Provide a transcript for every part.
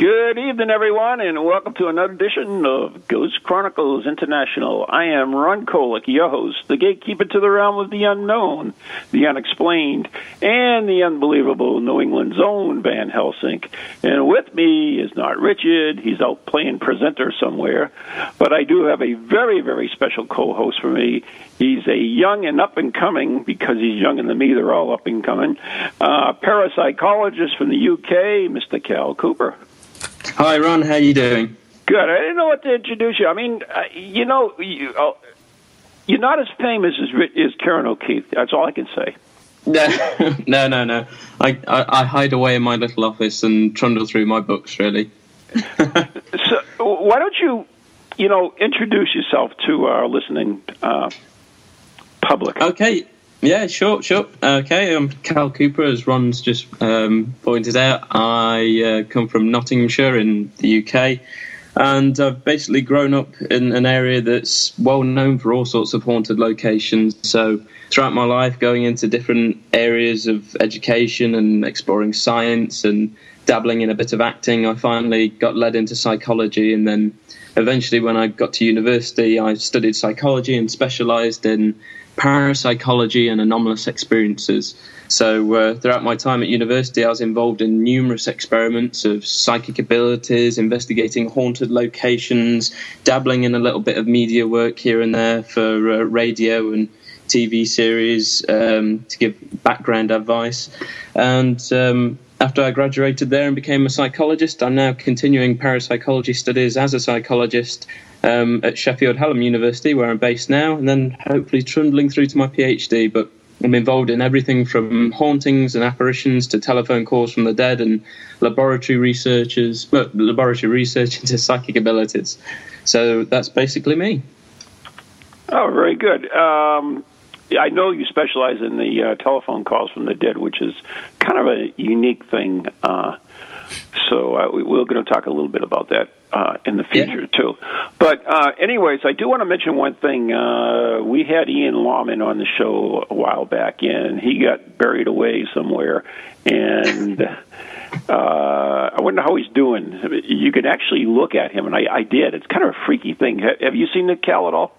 Good evening, everyone, and welcome to another edition of Ghost Chronicles International. I am Ron Kolek, your host, the gatekeeper to the realm of the unknown, the unexplained, and the unbelievable New England's own Van Helsing. And with me is not Richard, he's out playing presenter somewhere, but I do have a very, very special co host for me. He's a young and up and coming, because he's younger than me, they're all up and coming, uh, parapsychologist from the UK, Mr. Cal Cooper. Hi, Ron. How you doing? Good. I didn't know what to introduce you. I mean, uh, you know, you, uh, you're not as famous as as Karen O'Keefe. That's all I can say. No, no, no, no. I, I, I hide away in my little office and trundle through my books. Really. so, why don't you, you know, introduce yourself to our listening uh, public? Okay. Yeah, sure, sure. Okay, I'm Cal Cooper, as Ron's just um, pointed out. I uh, come from Nottinghamshire in the UK, and I've basically grown up in an area that's well known for all sorts of haunted locations. So, throughout my life, going into different areas of education and exploring science and dabbling in a bit of acting, I finally got led into psychology, and then eventually, when I got to university, I studied psychology and specialised in parapsychology and anomalous experiences. So, uh, throughout my time at university, I was involved in numerous experiments of psychic abilities, investigating haunted locations, dabbling in a little bit of media work here and there for uh, radio and TV series um, to give background advice. And um, after I graduated there and became a psychologist, I'm now continuing parapsychology studies as a psychologist um, at Sheffield Hallam University, where I'm based now, and then hopefully trundling through to my PhD. But I'm involved in everything from hauntings and apparitions to telephone calls from the dead and laboratory researchers, well, laboratory research into psychic abilities. So that's basically me. Oh, very good. Um, I know you specialize in the uh, telephone calls from the dead, which is kind of a unique thing. Uh, so uh, we, we're going to talk a little bit about that uh, in the future Yeah. too. But uh, anyways, I do want to mention one thing. Uh, we had Ian Lawman on the show a while back, and he got buried away somewhere, and. Uh, I wonder how he's doing. You can actually look at him, and I, I did. It's kind of a freaky thing. Ha- Have you seen the Cal at all?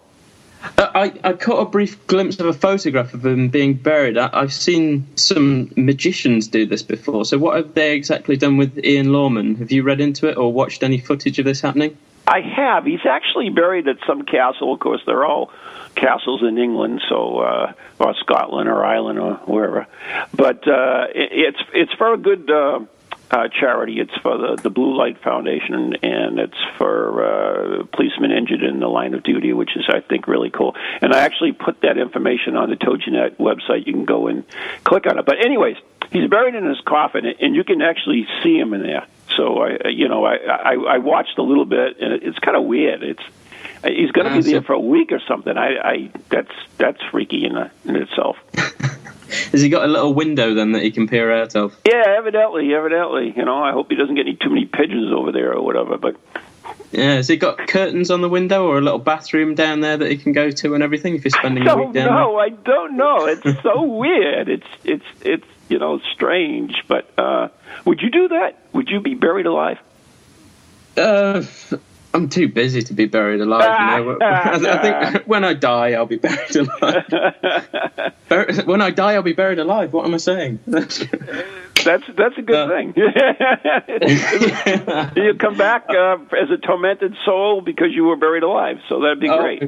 Uh, I, I caught a brief glimpse of a photograph of him being buried. I, I've seen some magicians do this before. So, what have they exactly done with Ian Lawman? Have you read into it or watched any footage of this happening? I have. He's actually buried at some castle. Of course, they're all castles in England, so uh, or Scotland or Ireland or wherever. But uh, it, it's it's for a good uh, uh, charity. It's for the the Blue Light Foundation, and it's for uh, policemen injured in the line of duty, which is I think really cool. And I actually put that information on the Toginet website. You can go and click on it. But anyways, he's buried in his coffin, and you can actually see him in there. So I, you know, I I, I watched a little bit, and it's kind of weird. It's he's going to be there for a week or something. I, I that's that's freaky in, a, in itself. Has he got a little window then that he can peer out of? Yeah, evidently, evidently. You know, I hope he doesn't get any too many pigeons over there or whatever. But Yeah, has he got curtains on the window or a little bathroom down there that he can go to and everything if he's spending a no, week down there? no, I don't know. It's so weird. It's it's it's you know strange. But uh, would you do that? Would you be buried alive? Uh, I'm too busy to be buried alive. You know? I think when I die, I'll be buried alive. when I die, I'll be buried alive. What am I saying? that's that's a good uh, thing. you come back uh, as a tormented soul because you were buried alive. So that'd be oh, great.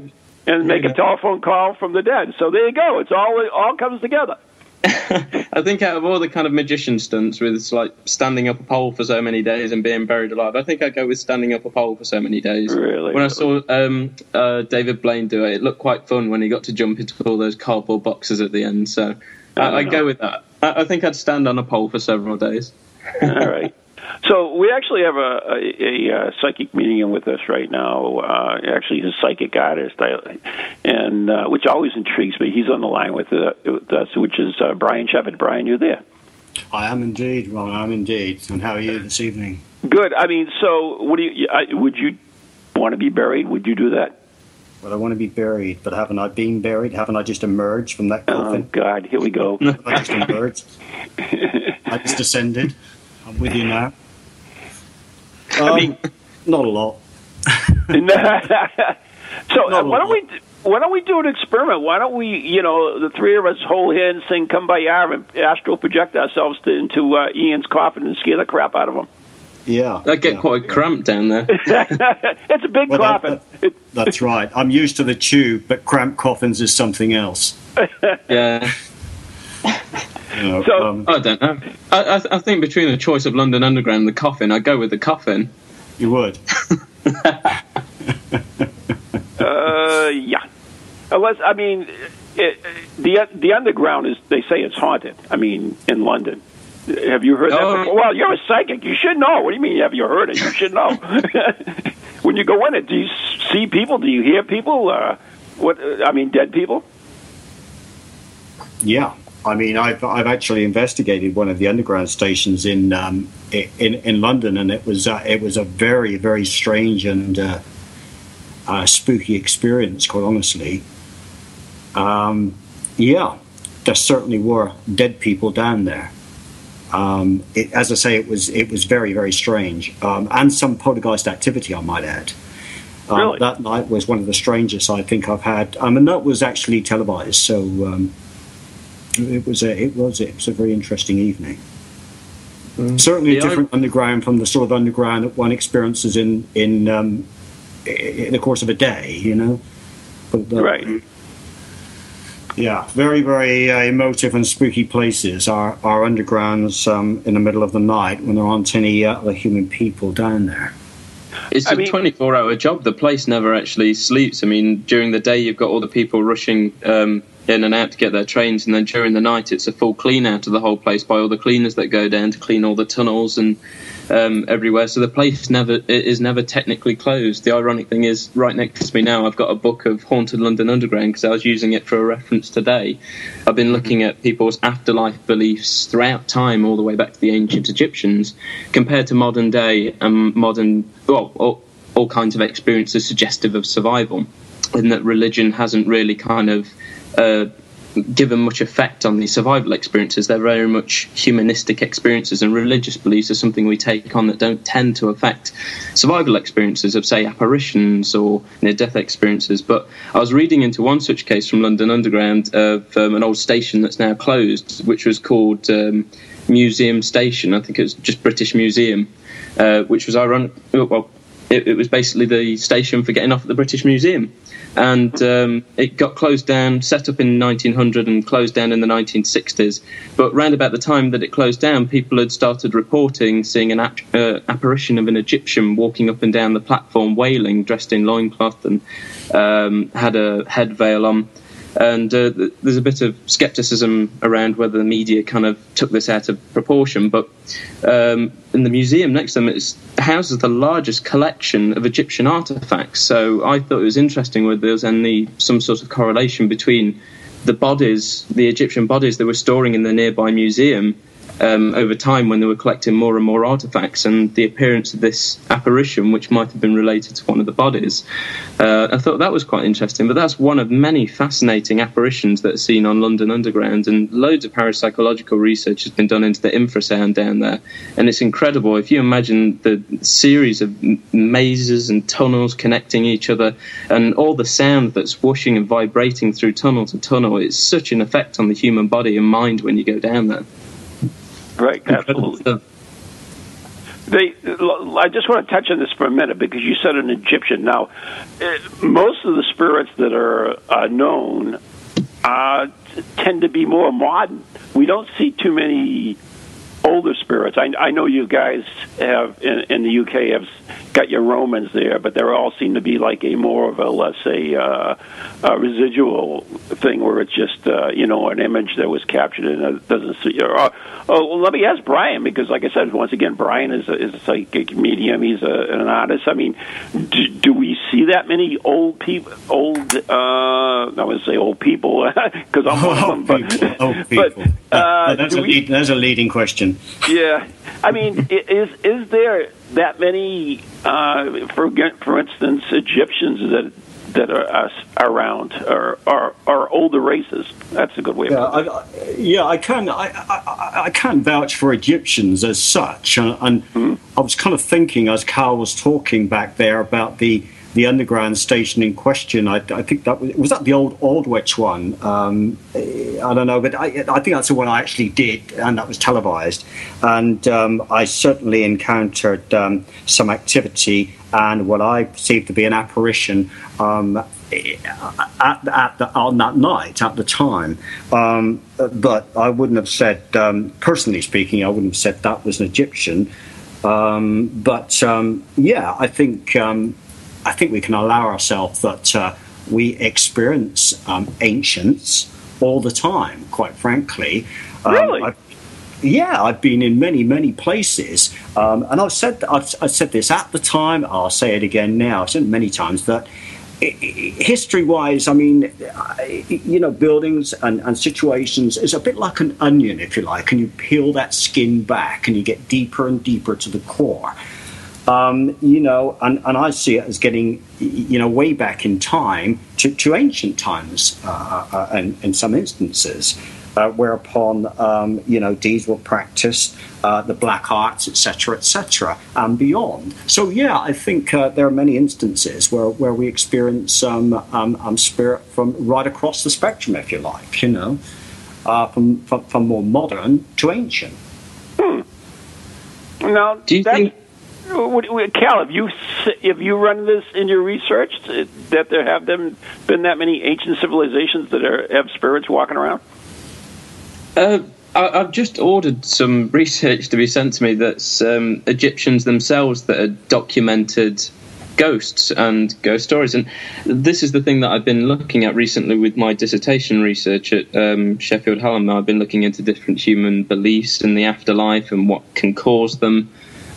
And make a telephone call from the dead. So there you go. It's all it all comes together. I think out of all the kind of magician stunts with like standing up a pole for so many days and being buried alive, I think I go with standing up a pole for so many days. Really? When I saw um, uh, David Blaine do it, it looked quite fun when he got to jump into all those cardboard boxes at the end. So I, I go with that. I, I think I'd stand on a pole for several days. all right. So we actually have a, a, a, psychic medium with us right now. Uh, actually, he's a psychic artist, I, and uh, which always intrigues me. He's on the line with, uh, with us, which is uh, Brian Shepard. Brian, you're there? I am indeed, Ron. I'm indeed. And how are you this evening? Good. I mean, so what do you? would you want to be buried? Would you do that? Well, I want to be buried, but haven't I been buried? Haven't I just emerged from that coffin? Oh God, here we go. I just emerged. I just descended. I'm with you now. Um, I mean, not a lot. so uh, why don't we? Why don't we do an experiment? Why don't we, you know, the three of us hold hands, sing "Kumbaya," and astral project ourselves to, into uh, Ian's coffin and scare the crap out of him? Yeah, that get yeah, quite cramped down there. it's a big well, coffin. That, that, that's right. I'm used to the tube, but cramped coffins is something else. yeah. You so um, I don't know. I, I, I, think between the choice of London Underground and the coffin, I'd go with the coffin. You would. uh, yeah. Unless I mean, it, the the underground is they say it's haunted. I mean, in London. Have you heard that? Oh. Before? Well, you're a psychic. You should know. What do you mean? Have you heard it? You should know. when you go in it, do you see people? Do you hear people? Uh, what? I mean, dead people. Yeah, I mean, I've I've actually investigated one of the underground stations in um, in in London, and it was uh, it was a very very strange and uh, uh, spooky experience. Quite honestly, um, yeah, there certainly were dead people down there. Um, it, as I say, it was it was very very strange, um, and some poltergeist activity, I might add. Um, really? That night was one of the strangest I think I've had, and that was actually televised. So um, it was a it was it was a very interesting evening. Mm. Certainly, yeah, different I... underground from the sort of underground that one experiences in in um, in the course of a day. You know, but, uh, right. Yeah, very very uh, emotive and spooky places are are undergrounds um, in the middle of the night when there aren't any uh, other human people down there. It's I a 24 hour job. The place never actually sleeps. I mean, during the day, you've got all the people rushing um, in and out to get their trains, and then during the night, it's a full clean out of the whole place by all the cleaners that go down to clean all the tunnels and um, everywhere. So the place never is never technically closed. The ironic thing is, right next to me now, I've got a book of haunted London Underground because I was using it for a reference today. I've been looking at people's afterlife beliefs throughout time, all the way back to the ancient Egyptians, compared to modern day and modern, well, all, all kinds of experiences suggestive of survival, and that religion hasn't really kind of uh, given much effect on these survival experiences. They're very much humanistic experiences, and religious beliefs are something we take on that don't tend to affect survival experiences of, say, apparitions or near death experiences. But I was reading into one such case from London Underground of um, an old station that's now closed, which was called um, Museum Station. I think it was just British Museum, uh, which was ironic. Well, it, it was basically the station for getting off at the British Museum and um, it got closed down, set up in 1900 and closed down in the 1960s. But round about the time that it closed down, people had started reporting seeing an ap- uh, apparition of an Egyptian walking up and down the platform, wailing, dressed in loincloth and um, had a head veil on and uh, there's a bit of skepticism around whether the media kind of took this out of proportion. But um, in the museum next to them, it houses the largest collection of Egyptian artifacts. So I thought it was interesting whether there was any some sort of correlation between the bodies, the Egyptian bodies they were storing in the nearby museum, um, over time when they were collecting more and more artifacts and the appearance of this apparition, which might have been related to one of the bodies. Uh, I thought that was quite interesting, but that's one of many fascinating apparitions that are seen on London Underground, and loads of parapsychological research has been done into the infrasound down there, and it's incredible. If you imagine the series of mazes and tunnels connecting each other, and all the sound that's washing and vibrating through tunnel to tunnel, it's such an effect on the human body and mind when you go down there. Right, absolutely. They, I just want to touch on this for a minute because you said an Egyptian. Now, eh, most of the spirits that are uh, known uh, tend to be more modern. We don't see too many older spirits. I, I know you guys have in, in the UK have got your Romans there, but they all seem to be like a more of a let's say uh, a residual thing where it's just uh, you know an image that was captured and it doesn't see. Or, uh, oh, well, let me ask Brian because, like I said, once again, Brian is a, is a psychic medium. He's a, an artist. I mean, do, do we see that many old people? Old, uh, I would say old people because I'm one of them. But, old people. But, uh, that's, a we, lead, that's a leading question. Yeah, I mean, is is there that many, uh, for for instance, Egyptians that that are around or are, are older races. That's a good way. Yeah, I, yeah, I can I, I, I can vouch for Egyptians as such, and, and mm-hmm. I was kind of thinking as Carl was talking back there about the the underground station in question. I, I think that was, was that the old Aldwych one. Um, I don't know, but I, I, think that's the one I actually did, and that was televised. And um, I certainly encountered um, some activity and what I perceived to be an apparition um, at, at the, on that night at the time. Um, but I wouldn't have said, um, personally speaking, I wouldn't have said that was an Egyptian. but yeah, I think I think we can allow ourselves that uh, we experience um, ancients all the time, quite frankly. Um, really? I've, yeah, I've been in many, many places, um, and I've said I've, I've, said this at the time. I'll say it again now. I've said it many times that history-wise, I mean, you know, buildings and, and situations is a bit like an onion, if you like, and you peel that skin back and you get deeper and deeper to the core. Um, you know, and, and I see it as getting, you know, way back in time to, to ancient times uh, uh, in, in some instances, uh, whereupon, um, you know, deeds were practiced, uh, the black arts, etc., etc., and beyond. So, yeah, I think uh, there are many instances where, where we experience um, um, um spirit from right across the spectrum, if you like, you know, uh, from, from, from more modern to ancient. Hmm. Now, do you think Cal, have you have you run this in your research that there have them been that many ancient civilizations that are, have spirits walking around? Uh, I, have just ordered some research to be sent to me that's um, Egyptians themselves that are documented ghosts and ghost stories. And this is the thing that I've been looking at recently with my dissertation research at um, Sheffield Hallam. I've been looking into different human beliefs in the afterlife and what can cause them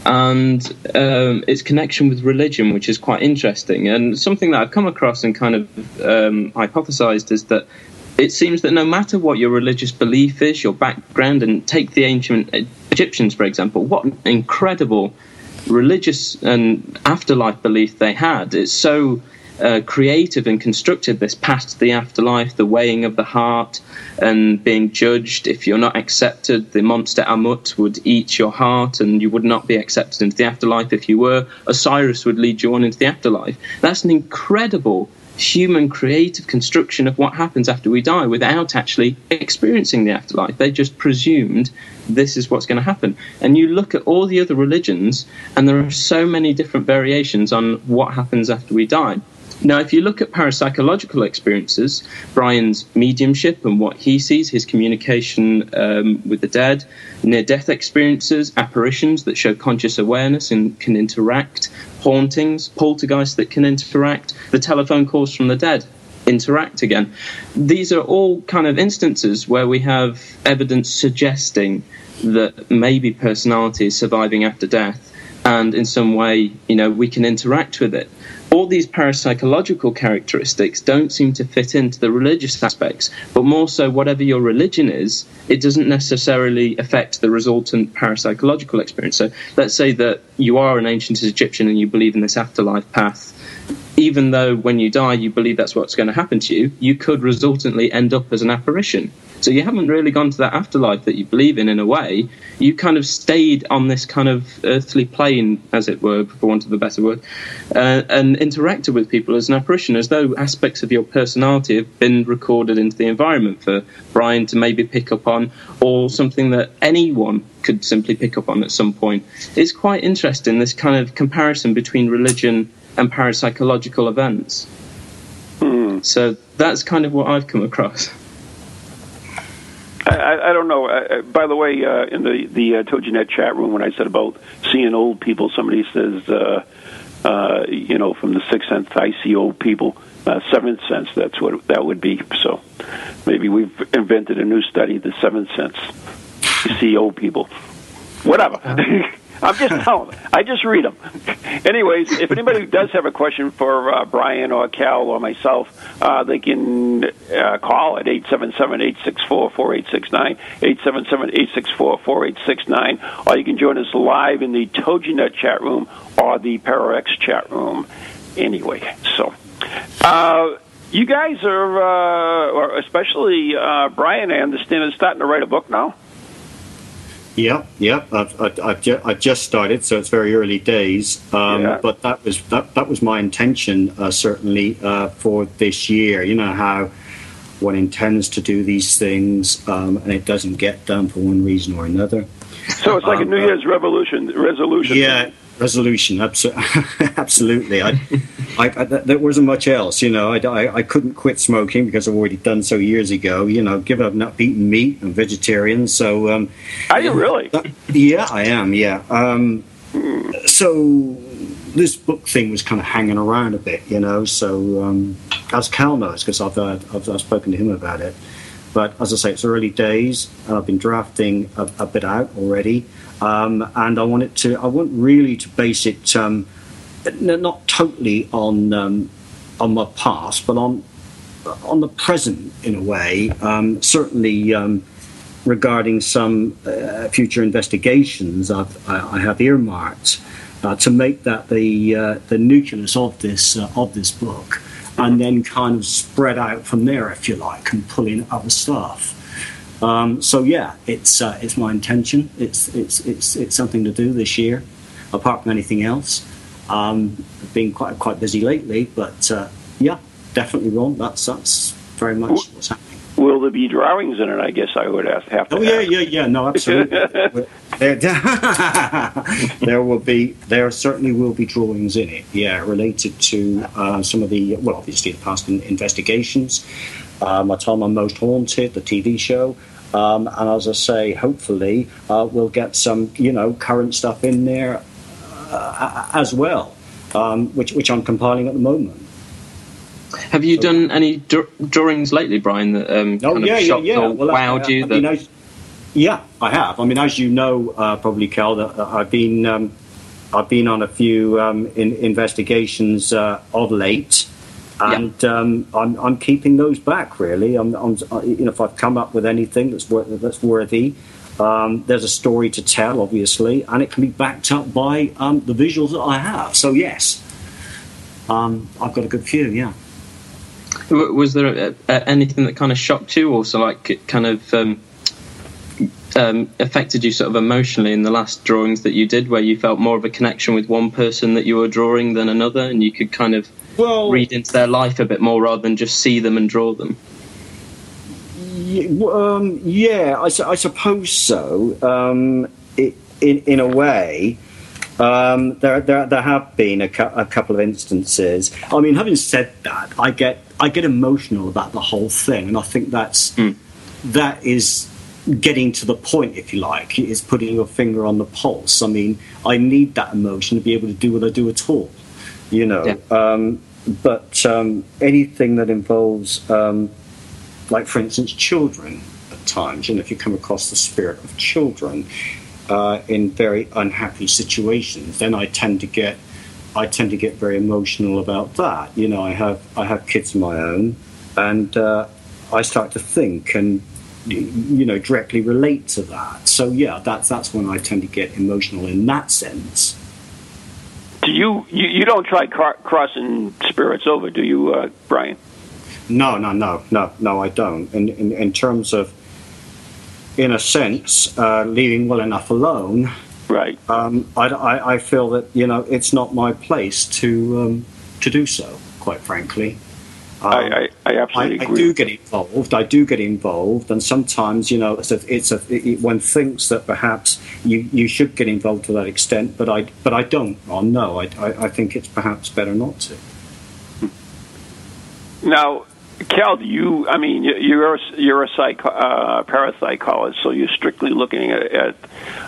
and um, its connection with religion, which is quite interesting. And something that I've come across and kind of um, hypothesized is that it seems that no matter what your religious belief is, your background, and take the ancient Egyptians, for example, what incredible religious and afterlife belief they had. It's so uh, creative and constructed this past the afterlife, the weighing of the heart, and being judged. If you're not accepted, the monster Amut would eat your heart, and you would not be accepted into the afterlife. If you were, Osiris would lead you on into the afterlife. That's an incredible human creative construction of what happens after we die without actually experiencing the afterlife. They just presumed this is what's going to happen. And you look at all the other religions, and there are so many different variations on what happens after we die. Now, if you look at parapsychological experiences, Brian's mediumship and what he sees, his communication um, with the dead, near death experiences, apparitions that show conscious awareness and can interact, hauntings, poltergeists that can interact, the telephone calls from the dead interact again. These are all kind of instances where we have evidence suggesting that maybe personality is surviving after death and in some way, you know, we can interact with it all these parapsychological characteristics don't seem to fit into the religious aspects, but more so, whatever your religion is, it doesn't necessarily affect the resultant parapsychological experience. So, let's say that you are an ancient Egyptian and you believe in this afterlife path. Even though when you die you believe that's what's going to happen to you, you could resultantly end up as an apparition. So you haven't really gone to that afterlife that you believe in in a way. You kind of stayed on this kind of earthly plane, as it were, for want of a better word, uh, and interacted with people as an apparition, as though aspects of your personality have been recorded into the environment for Brian to maybe pick up on, or something that anyone could simply pick up on at some point. It's quite interesting, this kind of comparison between religion and parapsychological events. Hmm. So that's kind of what I've come across. I, I don't know. Uh, by the way, uh, in the the uh, TogiNet chat room, when I said about seeing old people, somebody says, uh, uh, you know, from the sixth sense, I see old people. Uh, seventh sense, that's what that would be. So maybe we've invented a new study, the seventh sense. You see old people. Whatever. I'm just telling them. I just read them. Anyways, if anybody does have a question for uh, Brian or Cal or myself, uh, they can uh, call at 877-864-4869, 877-864-4869, or you can join us live in the TogiNet chat room or the ParaX chat room. Anyway, so... Uh, you guys are, uh, or especially uh, Brian, I understand, is starting to write a book now. Yeah, yeah. I've, I've, I've, ju- I've just started, so it's very early days. Um, Yeah. But that was that, that was my intention, uh, certainly uh, for this year. You know how one intends to do these things, um, and it doesn't get done for one reason or another. So it's like a Um, New uh, Year's revolution resolution. Yeah, resolution. Absolutely. I, I, I, there wasn't much else. You know, I, I, I couldn't quit smoking because I've already done so years ago. You know, give up not eating meat. I'm vegetarian, so. Um, Are you really? Uh, yeah, I am. Yeah. Um, so this book thing was kind of hanging around a bit, you know. So um, as Cal knows, because I've, uh, I've I've spoken to him about it. But as I say, it's early days, and I've been drafting a, a bit out already. Um, and I want it to. I want really to base it um, not totally on um, on my past, but on on the present in a way. Um, certainly um, regarding some uh, future investigations I've, I I have earmarked uh, to make that the uh, the nucleus of this uh, of this book, and then kind of spread out from there, if you like, and pull in other stuff. Um, so yeah, it's uh, it's my intention. It's it's it's it's something to do this year, apart from anything else. Um, I've been quite quite busy lately, but uh, yeah, definitely wrong. That's that's very much what's happening. Will there be drawings in it? I guess I would have to. Oh yeah, ask. yeah, yeah. No, absolutely. there, there will be, there certainly will be drawings in it. Yeah, related to uh, some of the, well, obviously the past in- investigations. Uh, my time on Most Haunted, the TV show. Um, and as I say, hopefully uh, we'll get some, you know, current stuff in there uh, as well, um, which which I'm compiling at the moment. Have you done any dr- drawings lately, Brian, that um, Oh kind of yeah, yeah, shocked yeah. or Well, wowed I, you? I that, yeah, I have. I mean, as you know, uh, probably Cal, that uh, I've been um, I've been on a few um, in, investigations uh, of late, and um, I'm, I'm keeping those back. Really, I'm, I'm uh, you know if I've come up with anything that's wor- that's worthy. Um, there's a story to tell, obviously, and it can be backed up by um, the visuals that I have. So yes, um, I've got a good few. Yeah. Was there uh, uh, anything that kind of shocked you, or so like it kind of um, affected you sort of emotionally in the last drawings that you did, where you felt more of a connection with one person that you were drawing than another, and you could kind of Well, read into their life a bit more rather than just see them and draw them? Um, yeah, I, I suppose so. Um, it, in in a way, um, there, there there have been a, cou- a couple of instances. I mean, having said that, I get I get emotional about the whole thing, and I think that's that is getting to the point, if you like, is putting your finger on the pulse. I mean, I need that emotion to be able to do what I do at all, you know. Yeah. Um, but um, anything that involves um, like for instance children at times and if you come across the spirit of children uh, in very unhappy situations then i tend to get I tend to get very emotional about that. You know, I have I have kids of my own, and uh, I start to think and you know directly relate to that. So yeah, that's that's when I tend to get emotional in that sense. Do you you, you don't try car- crossing spirits over, do you, uh, Brian? No, no, no, no, no. I don't. In in, in terms of, in a sense, uh, leaving well enough alone. Right. Um, I, I, I, feel that you know it's not my place to um, to do so. Quite frankly. Um, I, I, I, absolutely I, I, do get involved. I do get involved, and sometimes you know it's a, it's a it, one thinks that perhaps you, you should get involved to that extent, but I but I don't. Or no, I, I, I think it's perhaps better not to. Now, Cal, you I mean you're a, you're a psych, uh, parapsychologist, so you're strictly looking at, at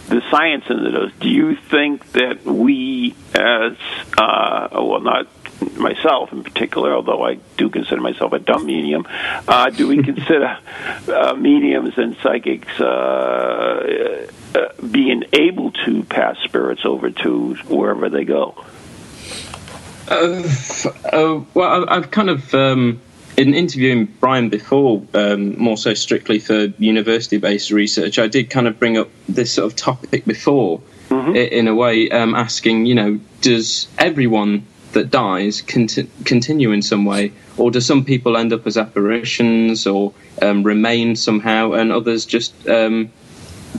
the science into those. Do you think that we as uh, well not myself in particular, although I do consider myself a dumb medium, uh, do we consider uh, mediums and psychics uh, uh, being able to pass spirits over to wherever they go? Uh, uh, well, I've kind of. Um in interviewing Brian before, um, more so strictly for university-based research, I did kind of bring up this sort of topic before, mm-hmm. in a way, um, asking, you know, does everyone that dies conti- continue in some way, or do some people end up as apparitions or um, remain somehow, and others just um,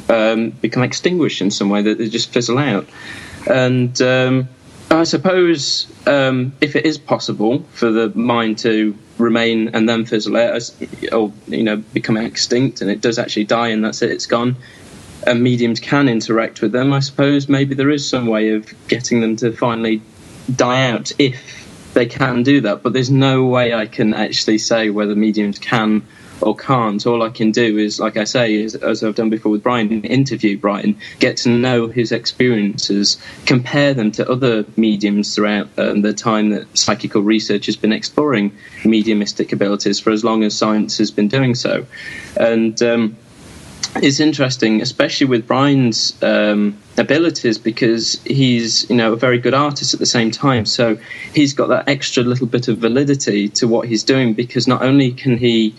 um, become extinguished in some way that they just fizzle out? And um, I suppose um, if it is possible for the mind to remain and then fizzle out, or you know, become extinct, and it does actually die, and that's it, it's gone. And mediums can interact with them. I suppose maybe there is some way of getting them to finally die out if they can do that. But there's no way I can actually say whether mediums can or can't. All I can do is, like I say, is, as I've done before with Brian, interview Brian, get to know his experiences, compare them to other mediums throughout um, the time that psychical research has been exploring mediumistic abilities for as long as science has been doing so. And um, it's interesting, especially with Brian's um, abilities, because he's you know a very good artist at the same time. So he's got that extra little bit of validity to what he's doing because not only can he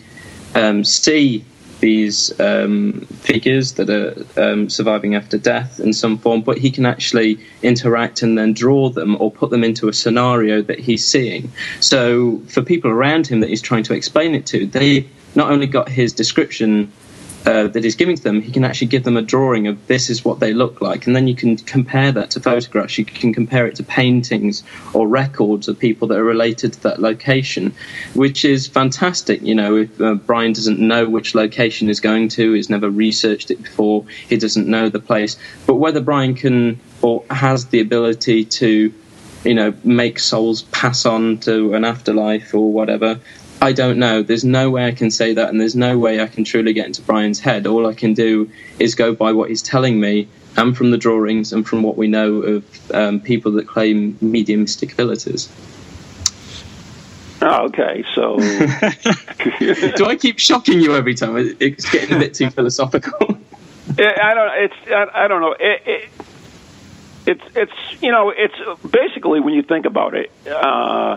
um, see these um, figures that are um, surviving after death in some form, but he can actually interact and then draw them or put them into a scenario that he's seeing. So for people around him that he's trying to explain it to, they not only got his description uh, that he's giving to them, he can actually give them a drawing of this is what they look like, and then you can compare that to photographs. You can compare it to paintings or records of people that are related to that location, which is fantastic. You know, if uh, Brian doesn't know which location he's going to, he's never researched it before, he doesn't know the place, but whether Brian can or has the ability to you know, make souls pass on to an afterlife or whatever. I don't know. There's no way I can say that, and there's no way I can truly get into Brian's head. All I can do is go by what he's telling me, and from the drawings, and from what we know of um, people that claim mediumistic abilities. Oh, okay, so do I keep shocking you every time? It's getting a bit too philosophical. I don't. It's. I, I don't know. It, it, it's. It's. You know. It's basically when you think about it. Uh,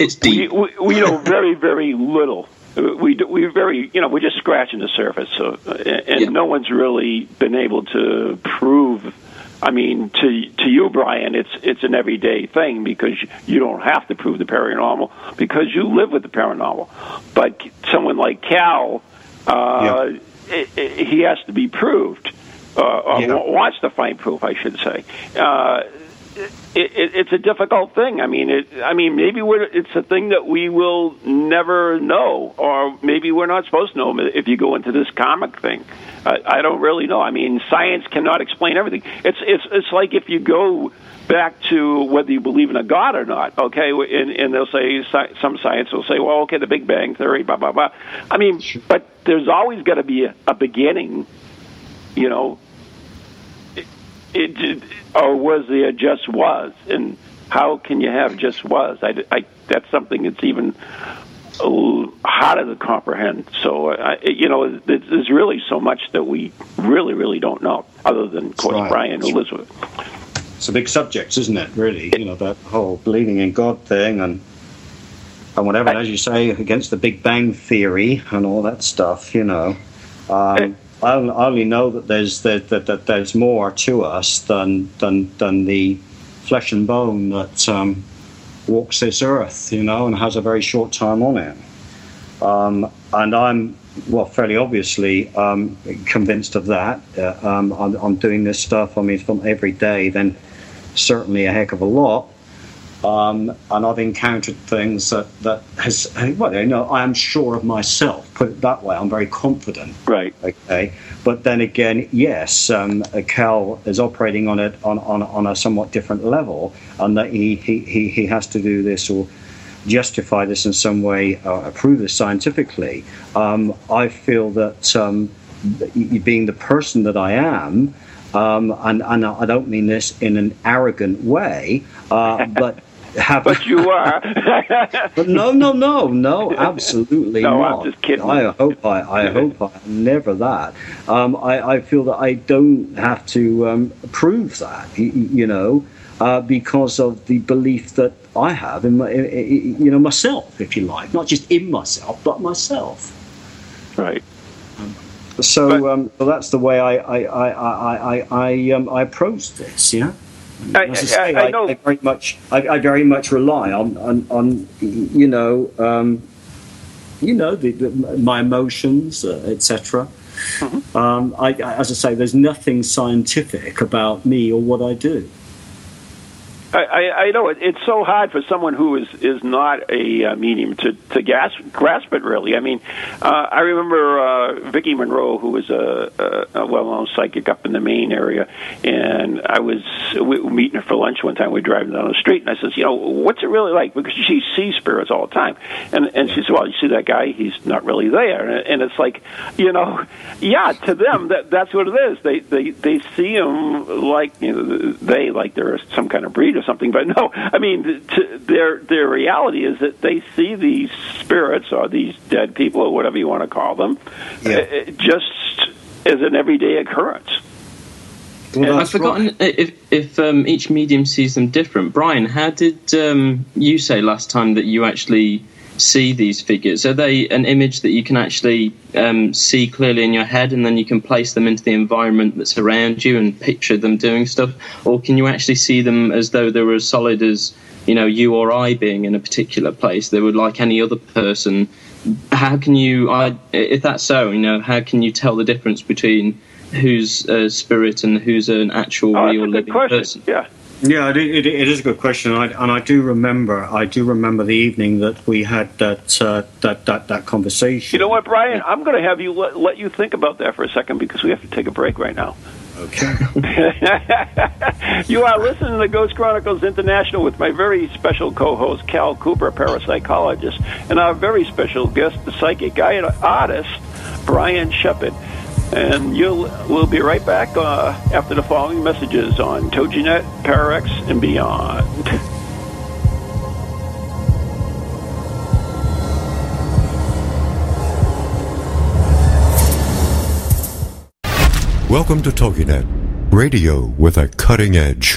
it's deep. We, we, we know very, very little. We we very you know we're just scratching the surface. So and yeah. no one's really been able to prove. I mean, to to you, Brian, it's it's an everyday thing because you don't have to prove the paranormal because you live with the paranormal. But someone like Cal, uh, yeah. it, it, he has to be proved, uh, yeah. wants to find proof, I should say. Uh, it, it, it's a difficult thing. I mean, it, I mean, maybe we're, it's a thing that we will never know, or maybe we're not supposed to know if you go into this comic thing. I, I don't really know. I mean, science cannot explain everything. It's it's it's like if you go back to whether you believe in a god or not. Okay, and, and they'll say some science will say, well, okay, the Big Bang theory, blah blah blah. I mean, but there's always got to be a, a beginning. You know, it, or was there just was? And how can you have just was? I, I, that's something that's even harder to comprehend. So, uh, you know, there's really so much that we really, really don't know, other than, of course, right. Brian and Elizabeth. it's a big subject, isn't it? Really, you know, that whole believing in God thing and and whatever, as you say, against the Big Bang theory and all that stuff. You know, um, I only know that there's that, that, that there's more to us than than than the flesh and bone that um, walks this earth. You know, and has a very short time on it. Um, and I'm well, fairly obviously um, convinced of that. Uh, um, I'm, I'm, doing this stuff. I mean, from every day, then certainly a heck of a lot. Um, and I've encountered things that, that has, well, you know, I am sure of myself, put it that way. I'm very confident. Right. Okay. But then again, yes, um, Cal is operating on it on, on, on a somewhat different level, and that he, he, he, he has to do this or justify this in some way, uh, prove this scientifically. Um, I feel that um, being the person that I am, um, and, and, I don't mean this in an arrogant way, uh, but have. but you are. but no, no, no, no, absolutely no, not. I'm just kidding. I hope I, I hope I'm never that. Um, I, I feel that I don't have to um, prove that. You, you know, uh, because of the belief that I have in, my, you know myself, if you like, not just in myself, but myself. Right. So, but, um, so that's the way I I I I I, I, um, I approach this. Yeah. I, I, say, I, I, very much I, very much rely on on, on you know um, you know the, the, my emotions uh, etc. Mm-hmm. Um, as I say, there's nothing scientific about me or what I do. I, I know it, it's so hard for someone who is is not a uh, medium to to grasp, grasp it. Really, I mean, uh, I remember uh, Vicki Monroe, who was a, a, a well-known psychic up in the Maine area, and I was we meeting her for lunch one time. We were driving down the street, and I says, you know, what's it really like? Because she sees spirits all the time, and and she said, well, you see that guy? He's not really there, and, it's like, you know, yeah, to them that that's what it is. They they they see him like you know they like they're some kind of breed or something. But no, I mean, to, their their reality is that they see these spirits or these dead people or whatever you want to call them, yeah. uh, just as an everyday occurrence. Well, I've forgotten right. if if um, each medium sees them different. Brian, how did um, you say last time that you actually see these figures? Are they an image that you can actually um, see clearly in your head and then you can place them into the environment that's around you and picture them doing stuff? Or can you actually see them as though they were as solid as, you know, you or I being in a particular place? They would like any other person. How can you, I, if that's so, you know, how can you tell the difference between who's a spirit and who's an actual oh, real living question. person? Yeah. Yeah, it, it, it is a good question, and I, and I, do remember. I do remember the evening that we had that uh, that, that that conversation. You know what, Brian? I'm going to have you let, let you think about that for a second because we have to take a break right now. Okay. you are listening to Ghost Chronicles International with my very special co-host Cal Cooper, parapsychologist, and our very special guest, the psychic artist Brian Shepherd. And you'll, we'll be right back uh, after the following messages on TogiNet, ParaX, and beyond. Welcome to TogiNet, radio with a cutting edge.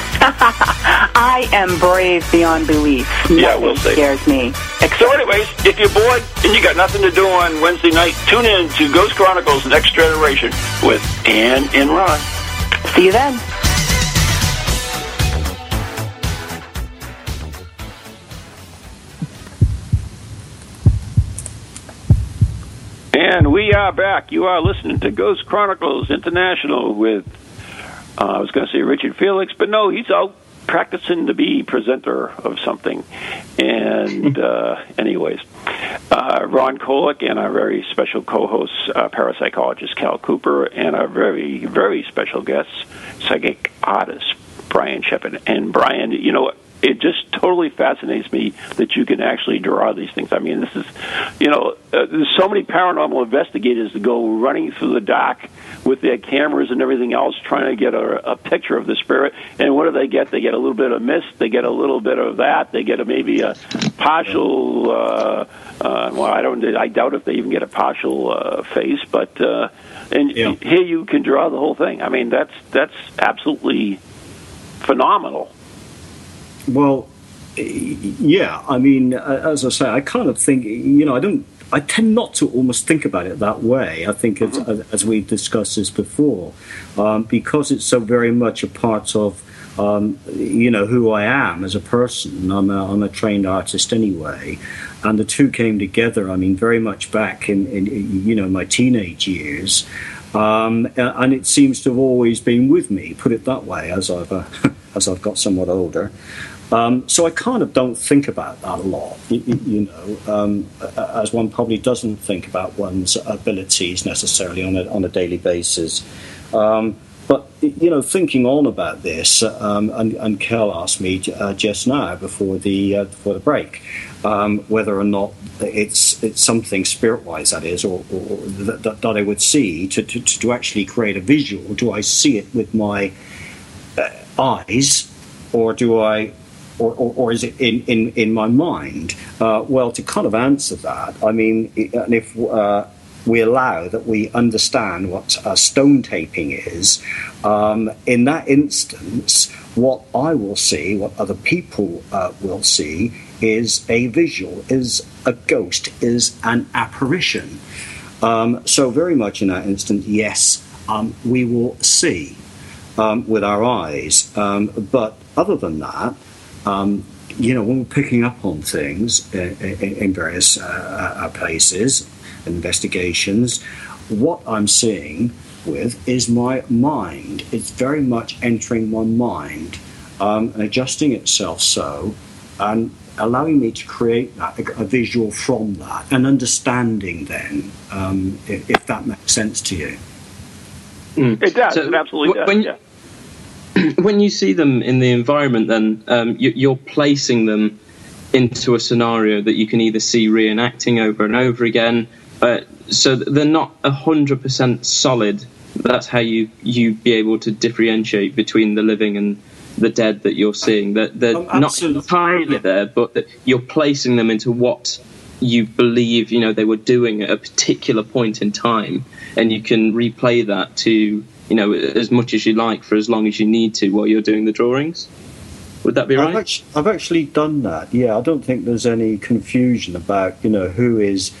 I am brave beyond belief. Yeah, we'll see. scares me. So, anyways, if you're bored and you got nothing to do on Wednesday night, tune in to Ghost Chronicles Next Generation with Ann and Ron. See you then. And we are back. You are listening to Ghost Chronicles International with, uh, I was going to say Richard Felix, but no, he's out practicing to be presenter of something. And, uh, anyways, uh, Ron Kolek and our very special co host, uh, parapsychologist Cal Cooper, and our very, very special guest, psychic artist Brian Shepard. And Brian, you know, it just totally fascinates me that you can actually draw these things. I mean, this is, you know, uh, there's so many paranormal investigators that go running through the dark with their cameras and everything else, trying to get a, a picture of the spirit. And what do they get? They get a little bit of mist. They get a little bit of that. They get a, maybe a partial. Uh, uh, well, I don't. I doubt if they even get a partial uh, face, but uh, and Yeah. here you can draw the whole thing. I mean, that's that's absolutely phenomenal. Well, yeah. I mean, uh, as I say, I kind of think you know, I don't. I tend not to almost think about it that way. I think, it's, as, as we discussed this before, um, because it's so very much a part of um, you know who I am as a person. I'm a, I'm a trained artist anyway, and the two came together. I mean, very much back in, in you know my teenage years. Um, and it seems to have always been with me. Put it that way, as I've uh, as I've got somewhat older. Um, so I kind of don't think about that a lot, you, you know, um, as one probably doesn't think about one's abilities necessarily on a, on a daily basis. Um, but you know, thinking on about this, um, and, and Kel asked me uh, just now before the uh, before the break um, whether or not it's it's something spirit-wise that is, or, or that, that, that I would see to, to to actually create a visual. Do I see it with my uh, eyes, or do I, or, or, or is it in, in, in my mind? Uh, well, to kind of answer that, I mean, and if uh, we allow that we understand what uh, stone taping is, um, in that instance, what I will see, what other people uh, will see, is a visual, is a ghost, is an apparition. Um, so, very much in that instance, yes, um, we will see um, with our eyes. Um, but other than that, um, you know, when we're picking up on things in, in, in various uh, uh, places, investigations, what I'm seeing with is my mind. It's very much entering my mind um, and adjusting itself so, and allowing me to create that, a, a visual from that, and understanding then, um, if, if that makes sense to you. It does. So it absolutely wh- does. when- yeah. when you see them in the environment, then um, you, you're placing them into a scenario that you can either see reenacting over and over again. Uh, so they're not hundred percent solid. That's how you you be able to differentiate between the living and the dead that you're seeing. That they're Oh, not entirely there, but that you're placing them into what you believe you know they were doing at a particular point in time, and you can replay that to you know as much as you like for as long as you need to while you're doing the drawings. Would that be I've, right? actually, I've actually done that. Yeah, I don't think there's any confusion about you know who is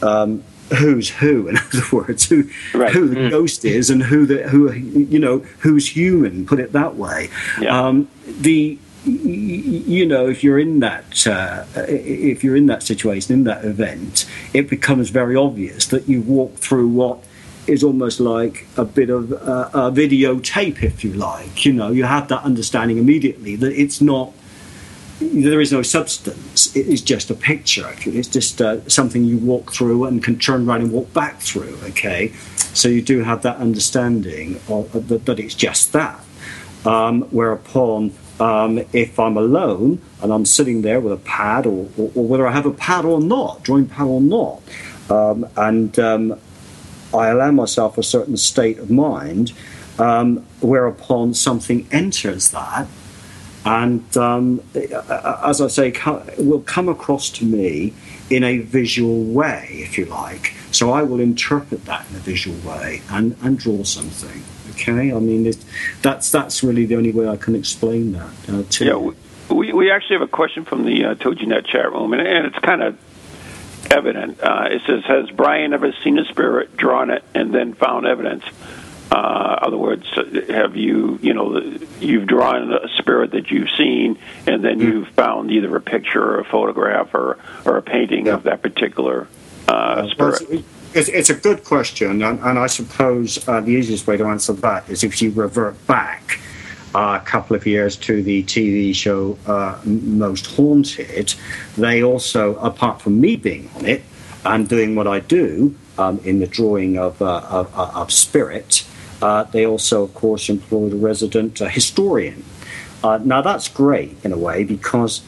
um, who's who. In other words, who Right. who the ghost is and who the who you know who's human. Put it that way. Yeah. Um, the you know if you're in that uh, if you're in that situation in that event, it becomes very obvious that you walk through what is almost like a bit of uh, a videotape, if you like. You know, you have that understanding immediately that it's not. There is no substance. It is just a picture. It's just uh, something you walk through and can turn around and walk back through. Okay, so you do have that understanding of, that, that it's just that. Um, whereupon um, if I'm alone and I'm sitting there with a pad, or, or, or, whether I have a pad or not, drawing pad or not, um, and um, I allow myself a certain state of mind, um, whereupon something enters that, and um, as I say, will come across to me in a visual way, if you like. So I will interpret that in a visual way and, and draw something. Okay, I mean that's that's really the only way I can explain that. Uh, to yeah, we, we actually have a question from the uh, TogiNet chat room, and, and it's kind of evident. Uh, it says, "Has Brian ever seen a spirit, drawn it, and then found evidence?" Uh, other words, have you, you know, you've drawn a spirit that you've seen, and then mm. you've found either a picture or a photograph or, or a painting yeah. of that particular uh, spirit? It's, it's, a good question, and, and I suppose uh, the easiest way to answer that is if you revert back a couple of years to the TV show uh, Most Haunted. They also, apart from me being on it and doing what I do um, in the drawing of, uh, of, of spirit, uh, they also, of course, employed a resident historian. Uh, now, that's great in a way because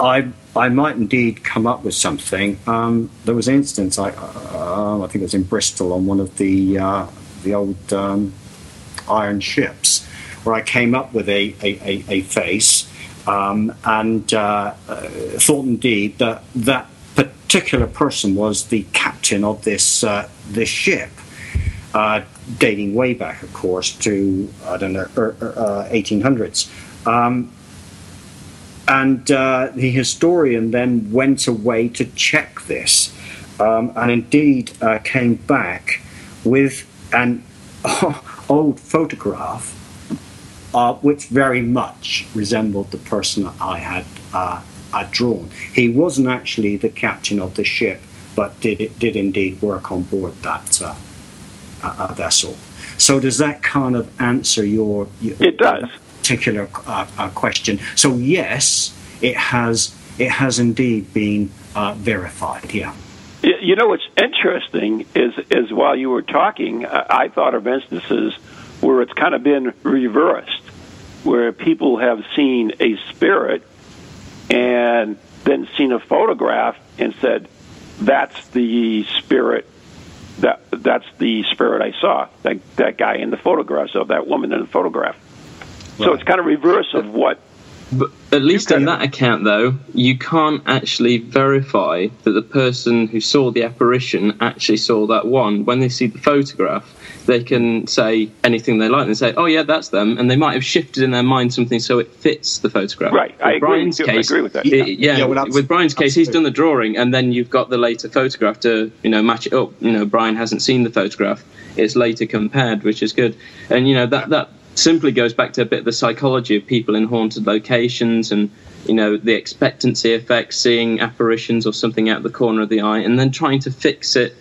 I, I might indeed come up with something. Um, there was an instance, I, uh, I think it was in Bristol on one of the, uh, the old um, iron ships, where I came up with a, a, a, face um, and uh, thought indeed that that particular person was the captain of this, this ship. Uh, dating way back, of course, to I don't know, er, er, uh, 1800s. Um, and uh, the historian then went away to check this, um, and indeed uh, came back with an old photograph, uh, which very much resembled the person I had uh, drawn. He wasn't actually the captain of the ship, but did did indeed work on board that uh, vessel. So does that kind of answer your, your it does particular uh, uh, question? So yes, it has it has indeed been uh, verified. Yeah. You know what's interesting is is while you were talking, I thought of instances where it's kind of been reversed, where people have seen a spirit and then seen a photograph and said, "That's the spirit that that's the spirit I saw. That that guy in the photograph, so that woman in the photograph. Right. So it's kind of reverse of what. But at least in that account, though, you can't actually verify that the person who saw the apparition actually saw that one. When they see the photograph, they can say anything they like and say, "Oh yeah, that's them," and they might have shifted in their mind something so it fits the photograph. Right, I agree. Brian's case, I agree with that. Yeah, yeah, yeah well, with Brian's case, he's done the drawing, and then you've got the later photograph to you know match it up. You know, Brian hasn't seen the photograph; it's later compared, which is good. And you know that that simply goes back to a bit of the psychology of people in haunted locations and you know the expectancy effect seeing apparitions or something out the corner of the eye and then trying to fix it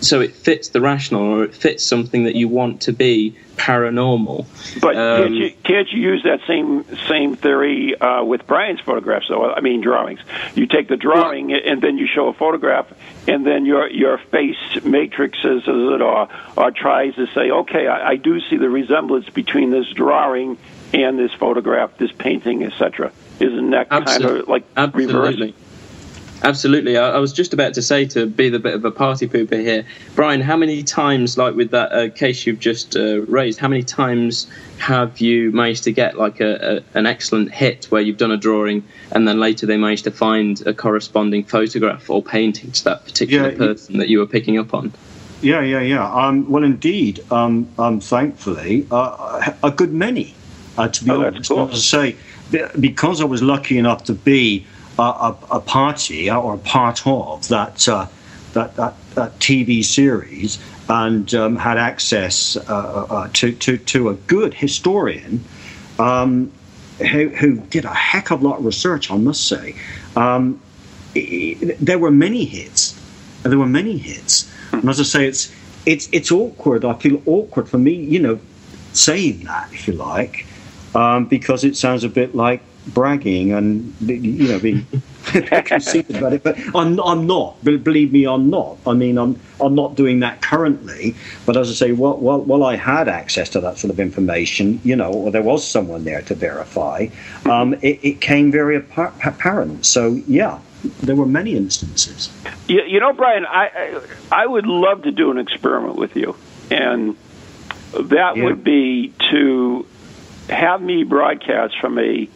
so it fits the rational or it fits something that you want to be paranormal. But um, can't, you, can't you use that same same theory uh, with Brian's photographs? So I mean drawings. You take the drawing well, and then you show a photograph, and then your your face matrixes it or or tries to say, okay, I, I do see the resemblance between this drawing and this photograph, this painting, etc. Isn't that kind of like absolutely. reverse? Absolutely. I, I, was just about to say to be the bit of a party pooper here, Brian. How many times, like with that uh, case you've just uh, raised, how many times have you managed to get like a, a, an excellent hit where you've done a drawing and then later they managed to find a corresponding photograph or painting to that particular yeah, person that you were picking up on? Yeah, yeah, yeah. Um, well, indeed, um, um, thankfully, uh, a good many. Uh, to be oh, honest, cool. to say because I was lucky enough to be a, a, party or a part of that, uh, that, that, that, TV series and um, had access uh, uh, to, to, to a good historian um, who, who, did a heck of a lot of research, I must say. Um, there were many hits. There were many hits. And as I say, it's, it's, it's awkward. I feel awkward for me, you know, saying that, if you like, um, because it sounds a bit like bragging and you know being conceited about it, but I'm, I'm not. Believe me, I'm not. I mean, I'm I'm not doing that currently. But as I say, while, while, while I had access to that sort of information, you know, or there was someone there to verify, um, it, it, came very apparent. So yeah, there were many instances. You, you know, Brian, I, I, I would love to do an experiment with you, and that yeah. would be to have me broadcast from a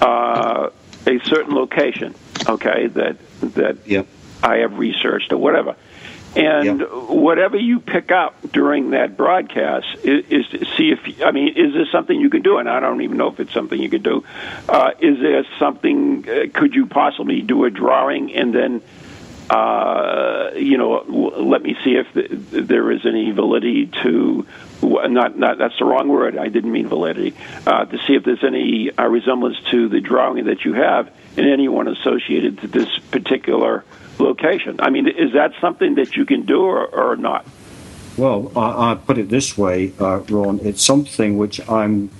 uh, a certain location, okay, that that yep. I have researched or whatever. And yep. whatever you pick up during that broadcast is, is, to see if I mean, is this something you can do? And I don't even know if it's something you can do. Uh, is there something? Uh, could you possibly do a drawing and then, uh, you know, let me see if the, there is any validity to not, not that's the wrong word. I didn't mean validity. Uh, to see if there's any uh, resemblance to the drawing that you have and anyone associated to this particular location. I mean, is that something that you can do or, or not? Well, I, I put it this way, uh, Ron. It's something which I'm